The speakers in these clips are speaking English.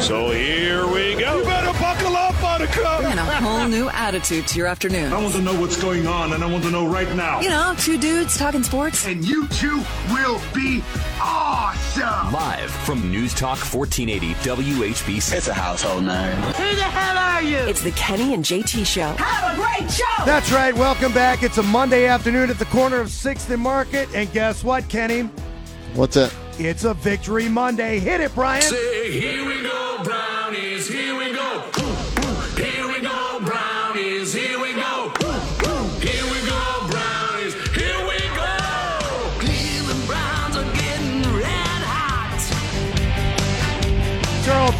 So here we go. You better buckle up, Buttercup. And a whole new attitude to your afternoon. I want to know what's going on, and I want to know right now. You know, two dudes talking sports. And you two will be awesome. Live from News Talk 1480 WHBC. It's a household name. Who the hell are you? It's the Kenny and JT Show. Have a great show. That's right. Welcome back. It's a Monday afternoon at the corner of 6th and Market. And guess what, Kenny? What's that? It's a Victory Monday. Hit it, Brian. Say, here we go,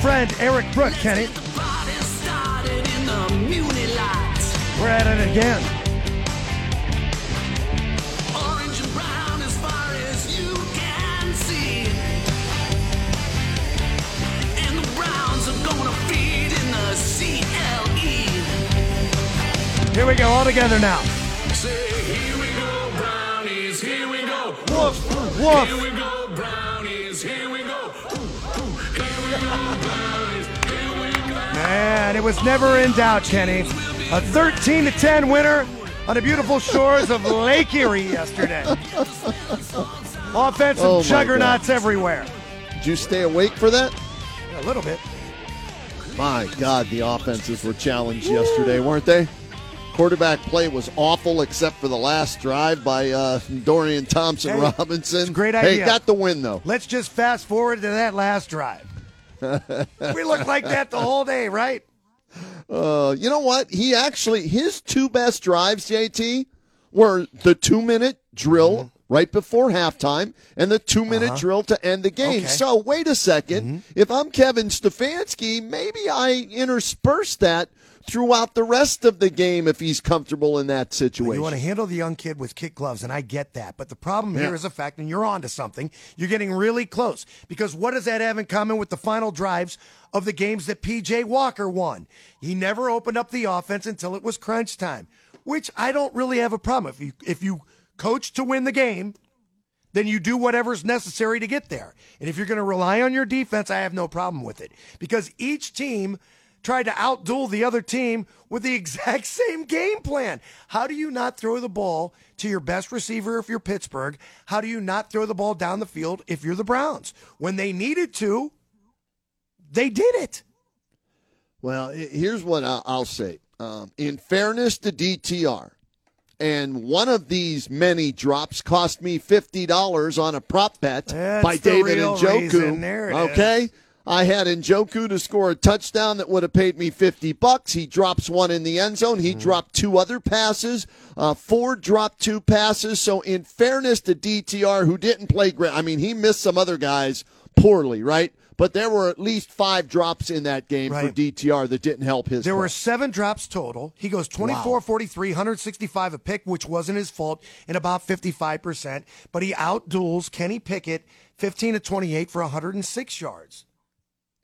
friend Eric Brook, Kenny. The party started in the Muni lights. We're at it again. Orange and brown as far as you can see. And the Browns are gonna feed in the CLE. Here we go, all together now. Say, here we go, Brownies, here we go. Woof, woof. Man, it was never in doubt, Kenny. A 13 to 10 winner on the beautiful shores of Lake Erie yesterday. Offensive Oh, juggernauts everywhere. Did you stay awake for that? A little bit. My God, the offenses were challenged yesterday, weren't they? Quarterback play was awful except for the last drive by uh, Dorian Thompson Hey, Robinson. great Hey, idea. got the win though. Let's just fast forward to that last drive. we looked like that the whole day, right? Uh, you know what? He actually his two best drives, JT, were the two minute drill mm-hmm. right before halftime and the two minute uh-huh. drill to end the game. Okay. So wait a 2nd mm-hmm. If I'm Kevin Stefanski, maybe I intersperse that throughout the rest of the game if he's comfortable in that situation. You want to handle the young kid with kid gloves, and I get that. But the problem Yeah. here is the fact, and you're on to something, you're getting really close. Because what does that have in common with the final drives of the games that PJ Walker won? He never opened up the offense until it was crunch time, which I don't really have a problem. If you if you coach to win the game, then you do whatever's necessary to get there. And if you're going to rely on your defense, I have no problem with it. Because each team tried to outduel the other team with the exact same game plan. How do you not throw the ball to your best receiver if you're Pittsburgh? How do you not throw the ball down the field if you're the Browns? When they needed to, they did it. Well, here's what I'll, say. Um, in fairness to DTR, and one of these many drops cost me fifty dollars on a prop bet That's by David and Njoku. reason. There it okay. I had Njoku to score a touchdown that would have paid me 50 bucks. He drops one in the end zone. He dropped two other passes. Uh, Ford dropped two passes. So, in fairness to DTR, who didn't play great, I mean, he missed some other guys poorly, right? But there were at least five drops in that game for DTR that didn't help his. There were seven drops total. He goes 24 43, 165 a pick, which wasn't his fault, and about 55%. But he outduels Kenny Pickett 15 to 28 for 106 yards.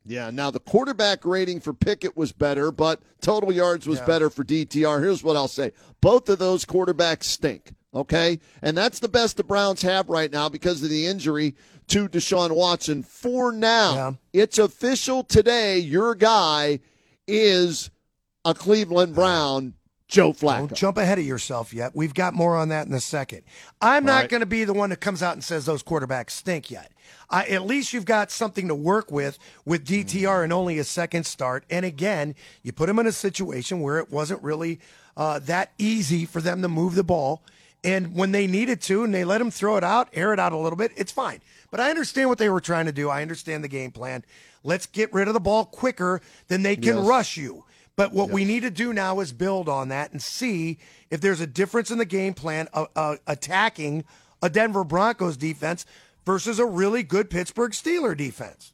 Yeah, now the quarterback rating for Pickett was better, but total yards was Yeah. better for DTR. Here's what I'll say both of those quarterbacks stink, okay? And that's the best the Browns have right now because of the injury to Deshaun Watson. For now, Yeah. it's official today. Your guy is a Cleveland Brown, Joe Flacco. Don't jump ahead of yourself yet. We've got more on that in a second. I'm not right. going to be the one that comes out and says those quarterbacks stink yet. I, at least you've got something to work with with DTR and only a second start. And again, you put him in a situation where it wasn't really uh, that easy for them to move the ball. And when they needed to, and they let him throw it out, air it out a little bit, it's fine. But I understand what they were trying to do. I understand the game plan. Let's get rid of the ball quicker than they can Yes. rush you. But what we need to do now is build on that and see if there's a difference in the game plan of uh, attacking a Denver Broncos defense versus a really good Pittsburgh Steeler defense.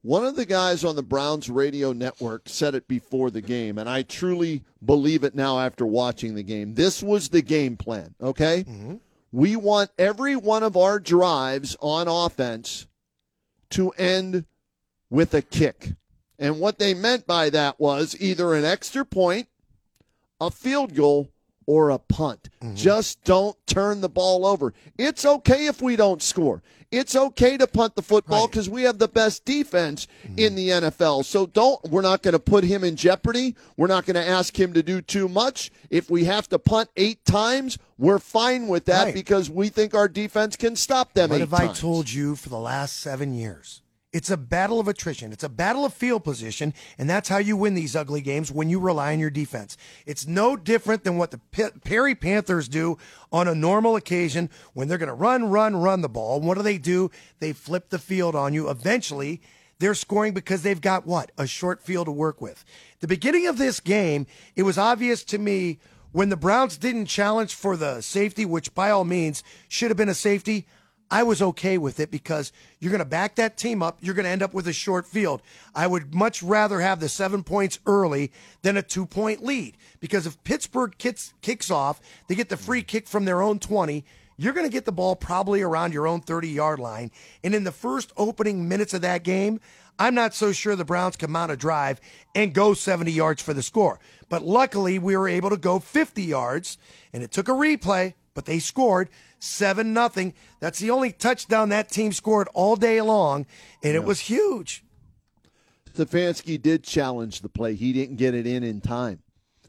One of the guys on the Browns radio network said it before the game, and I truly believe it now after watching the game. This was the game plan, okay? We want every one of our drives on offense to end with a kick. And what they meant by that was either an extra point, a field goal, or a punt. Mm-hmm. Just don't turn the ball over. It's okay if we don't score. It's okay to punt the football because we have the best defense mm-hmm. in the NFL. So don't, we're not going to put him in jeopardy. We're not going to ask him to do too much. If we have to punt eight times, we're fine with that Right. because we think our defense can stop them What have I told you for the last seven years? It's a battle of attrition. It's a battle of field position, and that's how you win these ugly games when you rely on your defense. It's no different than what the P- Perry Panthers do on a normal occasion when they're going to run, run, run the ball. What do they do? They flip the field on you. Eventually, they're scoring because they've got what? A short field to work with. The beginning of this game, it was obvious to me when the Browns didn't challenge for the safety, which by all means should have been a safety. I was okay with it because you're going to back that team up. You're going to end up with a short field. I would much rather have the seven points early than a two point lead because if Pittsburgh kicks, kicks off, they get the free mm. kick from their own 20. You're going to get the ball probably around your own 30 yard line. And in the first opening minutes of that game, I'm not so sure the Browns can mount a drive and go 70 yards for the score. But luckily, we were able to go 50 yards, and it took a replay, but they scored 7 nothing. That's the only touchdown that team scored all day long, and it was huge. Stefanski did challenge the play. He didn't get it in in time.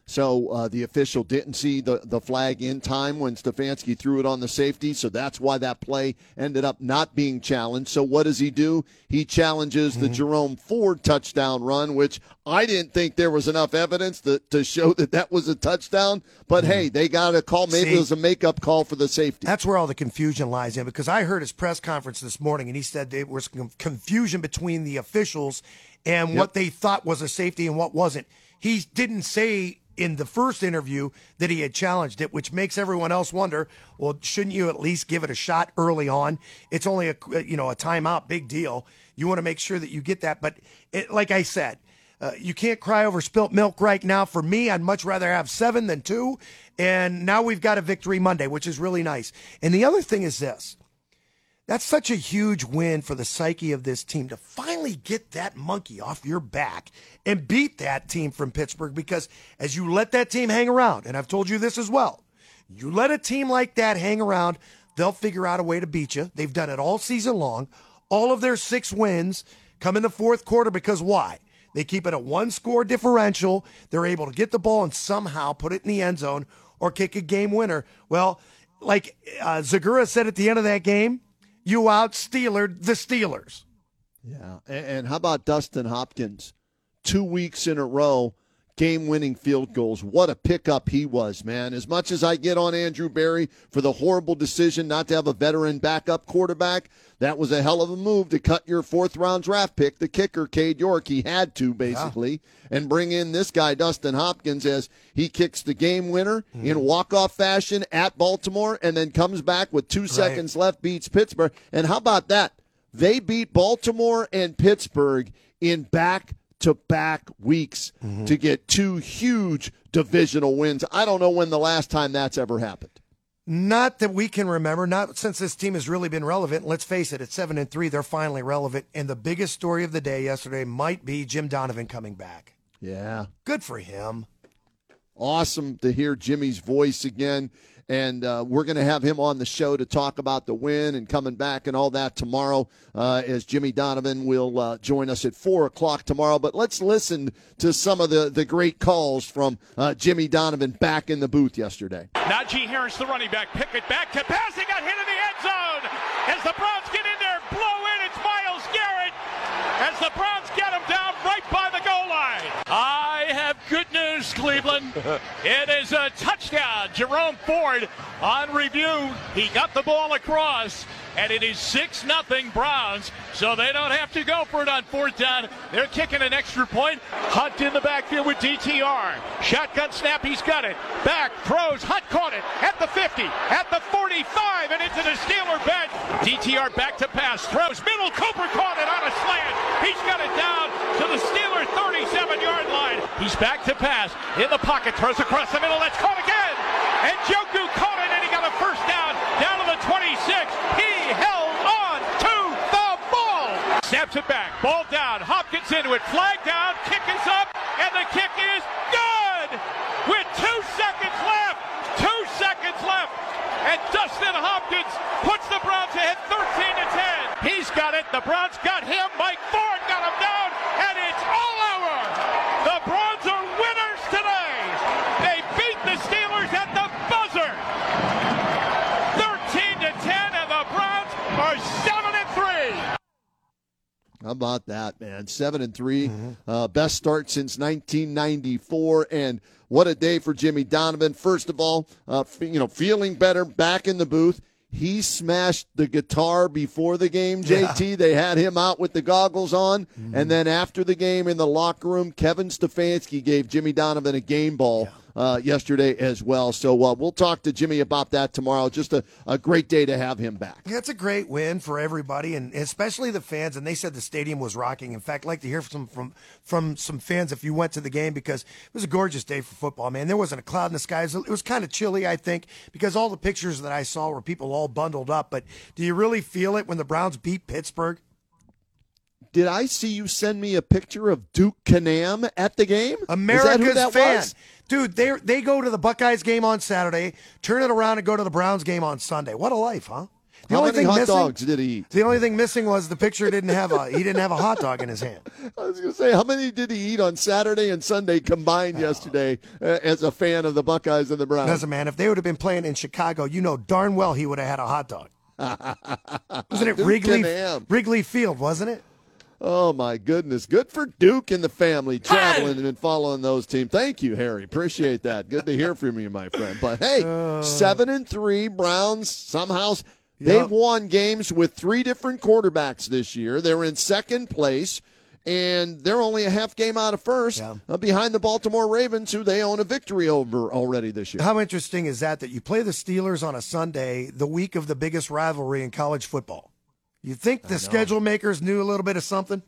So uh, the official didn't see the, the flag in time when Stefanski threw it on the safety. So that's why that play ended up not being challenged. So what does he do? He challenges the Jerome Ford touchdown run, which I didn't think there was enough evidence to, to show that that was a touchdown. But hey, they got a call. Maybe See? it was a makeup call for the safety. That's where all the confusion lies in because I heard his press conference this morning and he said there was confusion between the officials and what they thought was a safety and what wasn't. He didn't say in the first interview that he had challenged it, which makes everyone else wonder, well, shouldn't you at least give it a shot early on? It's only a you know a timeout, big deal. You want to make sure that you get that, but it, like I said, uh, you can't cry over spilt milk right now. For me, I'd much rather have seven than two. And now we've got a victory Monday, which is really nice. And the other thing is this that's such a huge win for the psyche of this team to finally get that monkey off your back and beat that team from Pittsburgh. Because as you let that team hang around, and I've told you this as well, you let a team like that hang around, they'll figure out a way to beat you. They've done it all season long. All of their six wins come in the fourth quarter because why? They keep it a one score differential. They're able to get the ball and somehow put it in the end zone or kick a game winner. Well, like uh, Zegura said at the end of that game, you out Steelered the Steelers. Yeah. And, and how about Dustin Hopkins? Two weeks in a row, game winning field goals. What a pickup he was, man. As much as I get on Andrew Berry for the horrible decision not to have a veteran backup quarterback, that was a hell of a move to cut your fourth round draft pick, the kicker, Cade York. He had to, basically, and bring in this guy, Dustin Hopkins, as he kicks the game winner hmm. in walk off fashion at Baltimore and then comes back with two seconds left, beats Pittsburgh. And how about that? They beat Baltimore and Pittsburgh in back to back weeks mm-hmm. to get two huge divisional wins. I don't know when the last time that's ever happened. Not that we can remember, not since this team has really been relevant. Let's face it, at seven and three, they're finally relevant. And the biggest story of the day yesterday might be Jim Donovan coming back. Yeah. Good for him. Awesome to hear Jimmy's voice again. And uh, we're going to have him on the show to talk about the win and coming back and all that tomorrow uh, as Jimmy Donovan will uh, join us at 4 o'clock tomorrow. But let's listen to some of the, the great calls from uh, Jimmy Donovan back in the booth yesterday. Najee Harris, the running back, Pickett back to pass. He got hit in the end zone. As the Browns get in there, blow in. It's Myles Garrett. As the Browns get him down right by the goal line. I have good news, Cleveland. it is a touchdown. Jerome Ford on review. He got the ball across. And it is 6 nothing Browns, so they don't have to go for it on fourth down. They're kicking an extra point. Hunt in the backfield with DTR. Shotgun snap, he's got it. Back, throws, Hunt caught it at the 50, at the 45, and into the Steeler bench. DTR back to pass, throws, middle, Cooper caught it on a slant. He's got it down to the Steeler 37 yard line. He's back to pass, in the pocket, throws across the middle, that's caught again. And Joku caught It back, ball down, Hopkins into it, flag down, kick is up, and the kick is good! With two seconds left, two seconds left, and Dustin Hopkins puts the Browns ahead 13 to 10. He's got it, the Browns got him, Mike Ford got him down, and it's all over! The Browns are winners today! They beat the Steelers at the buzzer! 13 to 10, and the Browns are 7 and 3! How about that, man? Seven and 3 uh, best start since 1994, and what a day for Jimmy Donovan. First of all, uh, f- you know, feeling better, back in the booth. He smashed the guitar before the game. JT, they had him out with the goggles on, and then after the game in the locker room, Kevin Stefanski gave Jimmy Donovan a game ball. Uh, yesterday as well. So uh, we'll talk to Jimmy about that tomorrow. Just a, a great day to have him back. It's a great win for everybody, and especially the fans. And they said the stadium was rocking. In fact, I'd like to hear from from from some fans if you went to the game because it was a gorgeous day for football. Man, there wasn't a cloud in the skies. It was kind of chilly, I think, because all the pictures that I saw were people all bundled up. But do you really feel it when the Browns beat Pittsburgh? Did I see you send me a picture of Duke Canam at the game? Is that America's that fan. was? Dude, they they go to the Buckeyes game on Saturday, turn it around and go to the Browns game on Sunday. What a life, huh? The How only many thing hot missing, dogs did he eat? The only thing missing was the picture didn't have a he didn't have a hot dog in his hand. I was going to say, how many did he eat on Saturday and Sunday combined yesterday uh, as a fan of the Buckeyes and the Browns? Doesn't man, if they would have been playing in Chicago, you know darn well he would have had a hot dog. Wasn't it Wrigley. Wrigley Field, wasn't it? Oh my goodness! Good for Duke and the family traveling and following those teams. Thank you, Harry. Appreciate that. Good to hear from you, my friend. But hey, seven and three Browns somehow they've Yep. won games with three different quarterbacks this year. They're in second place. And they're only a half game out of first, uh, behind the Baltimore Ravens, who they own a victory over already this year. How interesting is that that you play the Steelers on a Sunday, the week of the biggest rivalry in college football? You think the schedule makers knew a little bit of something?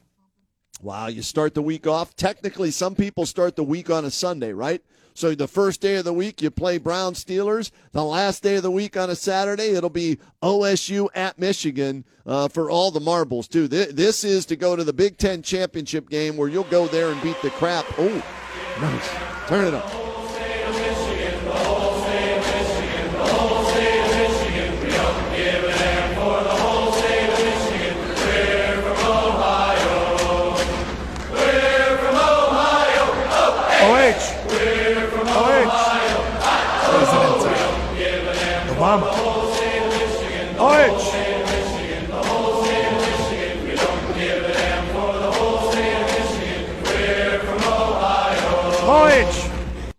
Wow, you start the week off. Technically, some people start the week on a Sunday, right? So the first day of the week, you play Brown Steelers. The last day of the week on a Saturday, it'll be OSU at Michigan uh, for all the marbles, too. Th- This is to go to the Big Ten championship game where you'll go there and beat the crap. Oh, nice. Turn it up.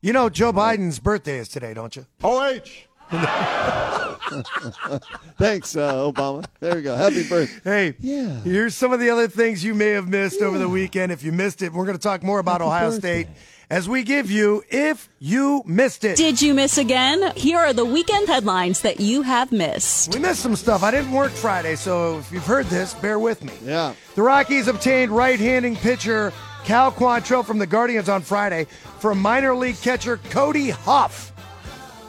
You know Joe Biden's birthday is today, don't you? OH. Thanks, uh, Obama. There you go. Happy birthday. Hey, Yeah. here's some of the other things you may have missed over the weekend. If you missed it, we're going to talk more about Happy Ohio birthday. State as we give you If You Missed It. Did you miss again? Here are the weekend headlines that you have missed. We missed some stuff. I didn't work Friday, so if you've heard this, bear with me. Yeah. The Rockies obtained right-handing pitcher Cal Quantrill from the Guardians on Friday for minor league catcher Kody Huff,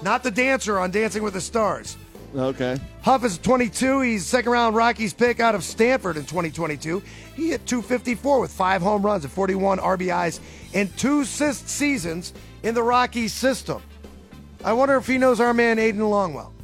not the dancer on Dancing with the Stars. Okay. Huff is 22. He's second round Rockies pick out of Stanford in 2022. He hit 254 with five home runs and 41 RBIs in two seasons in the Rockies system. I wonder if he knows our man Aiden Longwell.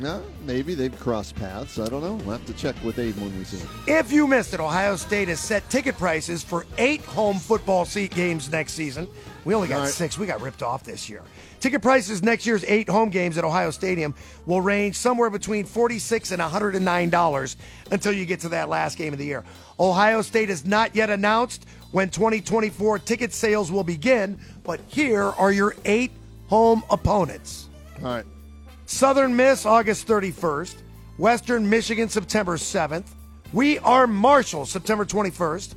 No, maybe they've crossed paths. I don't know. We'll have to check with Abe when we see him. If you missed it, Ohio State has set ticket prices for eight home football seat games next season. We only got right. six. We got ripped off this year. Ticket prices next year's eight home games at Ohio Stadium will range somewhere between 46 and $109 until you get to that last game of the year. Ohio State has not yet announced when 2024 ticket sales will begin, but here are your eight home opponents. All right. Southern Miss, August 31st. Western Michigan September 7th. We are Marshall September 21st.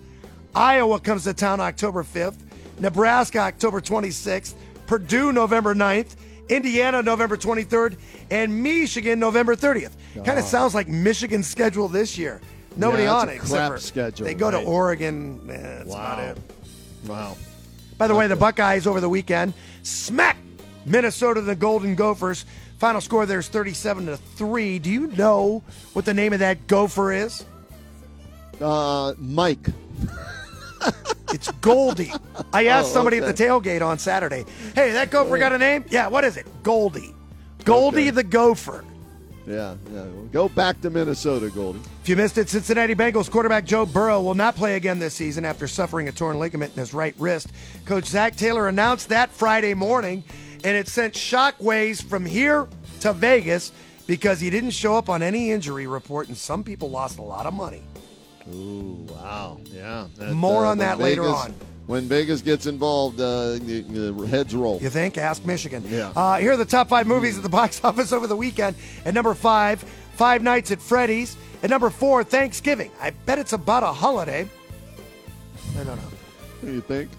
Iowa comes to town October 5th. Nebraska October 26th. Purdue November 9th. Indiana November 23rd. And Michigan November 30th. Kind of sounds like Michigan's schedule this year. Nobody Yeah, on it. except for schedule, They go right. to Oregon. Eh, that's about Wow. it. Wow. By the way, the Buckeyes over the weekend smack Minnesota the Golden Gophers. Final score there is 37 to 3. Do you know what the name of that gopher is? Uh, Mike. It's Goldie. I asked Oh, somebody okay. at the tailgate on Saturday, hey, that gopher got a name? Yeah, what is it? Goldie. Goldie Okay. the gopher. Yeah, yeah. Go back to Minnesota, Goldie. If you missed it, Cincinnati Bengals quarterback Joe Burrow will not play again this season after suffering a torn ligament in his right wrist. Coach Zac Taylor announced that Friday morning, and it sent shockwaves from here to Vegas because he didn't show up on any injury report, and some people lost a lot of money. Ooh, wow. Yeah. That, More on when that later on. When Vegas gets involved, uh, the, the heads roll. You think? Ask Michigan. Yeah. Uh, here are the top five movies at the box office over the weekend. At number five, Five Nights at Freddy's. At number four, Thanksgiving. I bet it's about a holiday. I don't know. What do you think?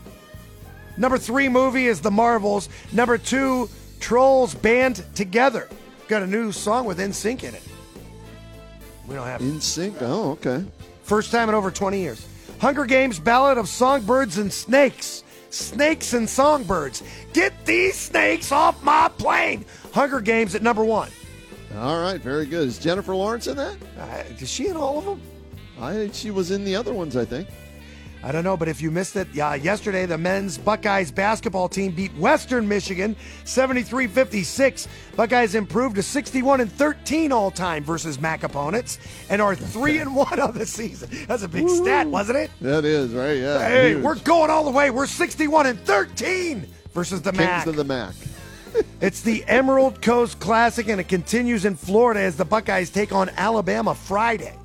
Number three movie is The Marvels. Number two, Trolls Band Together. Got a new song with NSYNC in it. We don't have In sync. Oh, okay. First time in over 20 years. Hunger Games Ballad of Songbirds and Snakes. Snakes and Songbirds. Get these snakes off my plane. Hunger Games at number one. All right, very good. Is Jennifer Lawrence in that? Uh, is she in all of them? I she was in the other ones, I think. I don't know, but if you missed it, uh, yesterday the men's Buckeyes basketball team beat Western Michigan 73-56. Buckeyes improved to 61 and 13 all time versus MAC opponents and are 3 and 1 on the season. That's a big stat, wasn't it? That is right. Yeah. Hey, huge. we're going all the way. We're 61 and 13 versus the Kings MAC. of the Mac. It's the Emerald Coast Classic, and it continues in Florida as the Buckeyes take on Alabama Friday.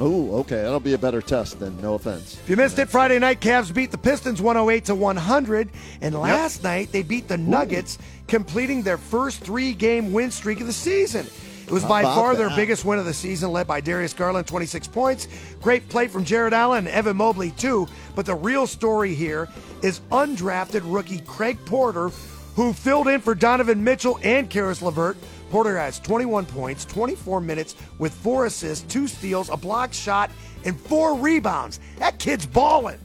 Oh, okay. That'll be a better test then. No offense. If you missed it, Friday night Cavs beat the Pistons 108 to 100, and last night they beat the Nuggets, completing their first three-game win streak of the season. It was How by far their biggest win of the season, led by Darius Garland, 26 points. Great play from Jarrett Allen and Evan Mobley, too. But the real story here is undrafted rookie Craig Porter, who filled in for Donovan Mitchell and Caris LeVert. Porter has 21 points, 24 minutes, with four assists, two steals, a block shot, and four rebounds. That kid's balling.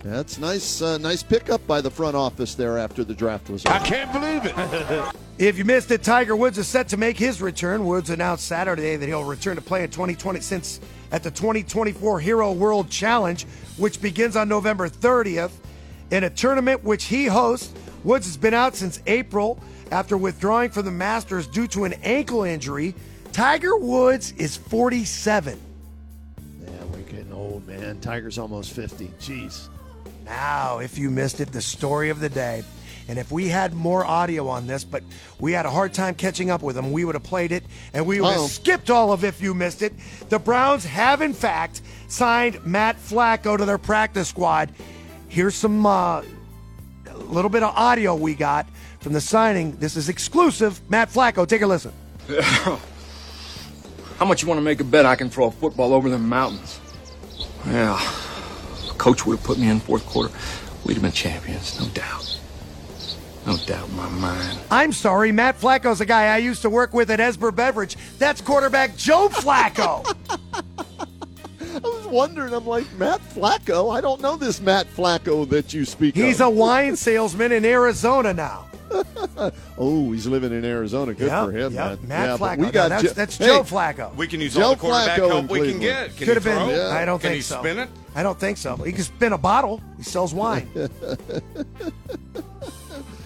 That's nice. Uh, nice pickup by the front office there after the draft was over. I can't believe it. If you missed it, Tiger Woods is set to make his return. Woods announced Saturday that he'll return to play in 2020 since at the 2024 Hero World Challenge, which begins on November 30th. In a tournament which he hosts, Woods has been out since April after withdrawing from the Masters due to an ankle injury. Tiger Woods is 47. Yeah, we're getting old, man. Tiger's almost 50. Jeez. Now, if you missed it, the story of the day. And if we had more audio on this, but we had a hard time catching up with them, we would have played it and we would Uh-oh. have skipped all of if you missed it. The Browns have, in fact, signed Matt Flacco to their practice squad. Here's some uh, a little bit of audio we got from the signing. This is exclusive. Matt Flacco, take a listen. How much you want to make a bet I can throw a football over the mountains? Yeah, coach would have put me in fourth quarter. We'd have been champions, no doubt. No doubt in my mind. I'm sorry, Matt Flacco's a guy I used to work with at Esber Beverage. That's quarterback Joe Flacco. I was wondering. I'm like Matt Flacco. I don't know this Matt Flacco that you speak of. He's of. a wine salesman in Arizona now. oh, he's living in Arizona. Good Yep, for him, yep. man. Matt Yeah, but Flacco. We got No, that's that's Hey, Joe Flacco. We can use Joe all the quarterback Flacco help in we can Cleveland. get. Can Could have he been. throw? I don't can think he so. spin it? I don't think so. He can spin a bottle. He sells wine.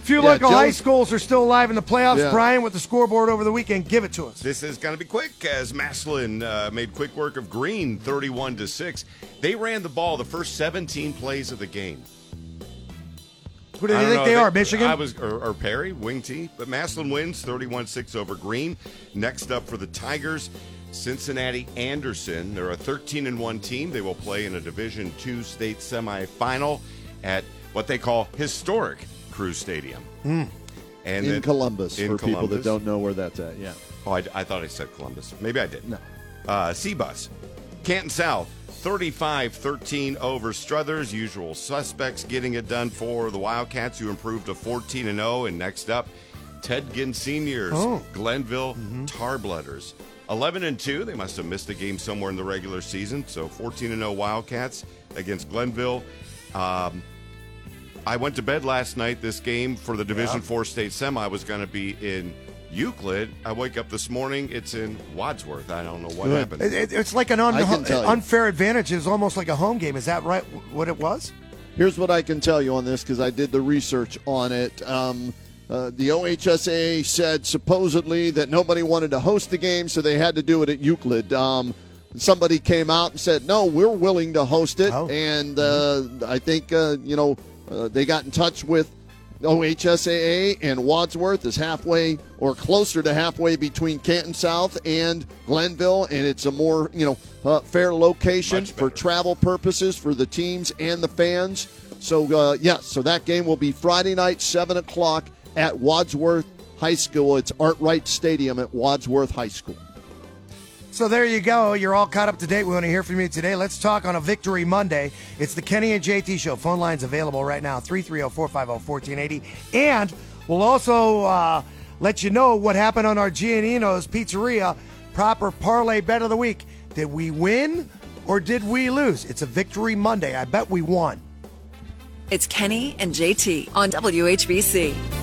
Few Yeah, local Joe- high schools are still alive in the playoffs. Yeah. Brian with the scoreboard over the weekend. Give it to us. This is going to be quick as Massillon uh, made quick work of Green, thirty-one to six. They ran the ball the first seventeen plays of the game. Who do you think know, they I are? Michigan. I was or, or Perry, wing T, but Massillon wins 31-6 over Green. Next up for the Tigers, Cincinnati Anderson. They're a 13 and 1 team. They will play in a Division 2 state semifinal at what they call historic Crew Stadium. Hmm. And in then- Columbus in for people that don't know where that's at. Yeah. Oh, I, I thought I said Columbus. Maybe I did. No. uh, Seabus. Canton South, 35 13 over Struthers. Usual suspects getting it done for the Wildcats, who improved to 14 and 0. And next up, Ted Ginn Seniors, Oh. Glenville Tarblooders. 11 and 2. They must have missed a game somewhere in the regular season. So 14 and 0 Wildcats against Glenville. Um, I went to bed last night. This game for the Division Yeah. Four state semi was going to be in Euclid. I wake up this morning. It's in Wadsworth. I don't know what Good. happened. It- it- it's like an un- I can tell you. unfair advantage. It's almost like a home game. Is that right? What it was? Here's what I can tell you on this because I did the research on it. Um, uh, the OHSA said supposedly that nobody wanted to host the game, so they had to do it at Euclid. Um, somebody came out and said, "No, we're willing to host it," Oh. and uh, I think uh, you know uh, they got in touch with OHSAA and Wadsworth is halfway or closer to halfway between Canton South and Glenville, and it's a more you know uh, fair location for travel purposes for the teams and the fans. So uh, yes, so that game will be Friday night, seven o'clock at Wadsworth High School. It's Art Wright Stadium at Wadsworth High School. So there you go. You're all caught up to date. We want to hear from you today. Let's talk on a Victory Monday. It's the Kenny and JT Show. Phone lines available right now 330 450 1480. And we'll also uh, let you know what happened on our Giannino's Pizzeria proper parlay bet of the week. Did we win or did we lose? It's a Victory Monday. I bet we won. It's Kenny and JT on WHBC.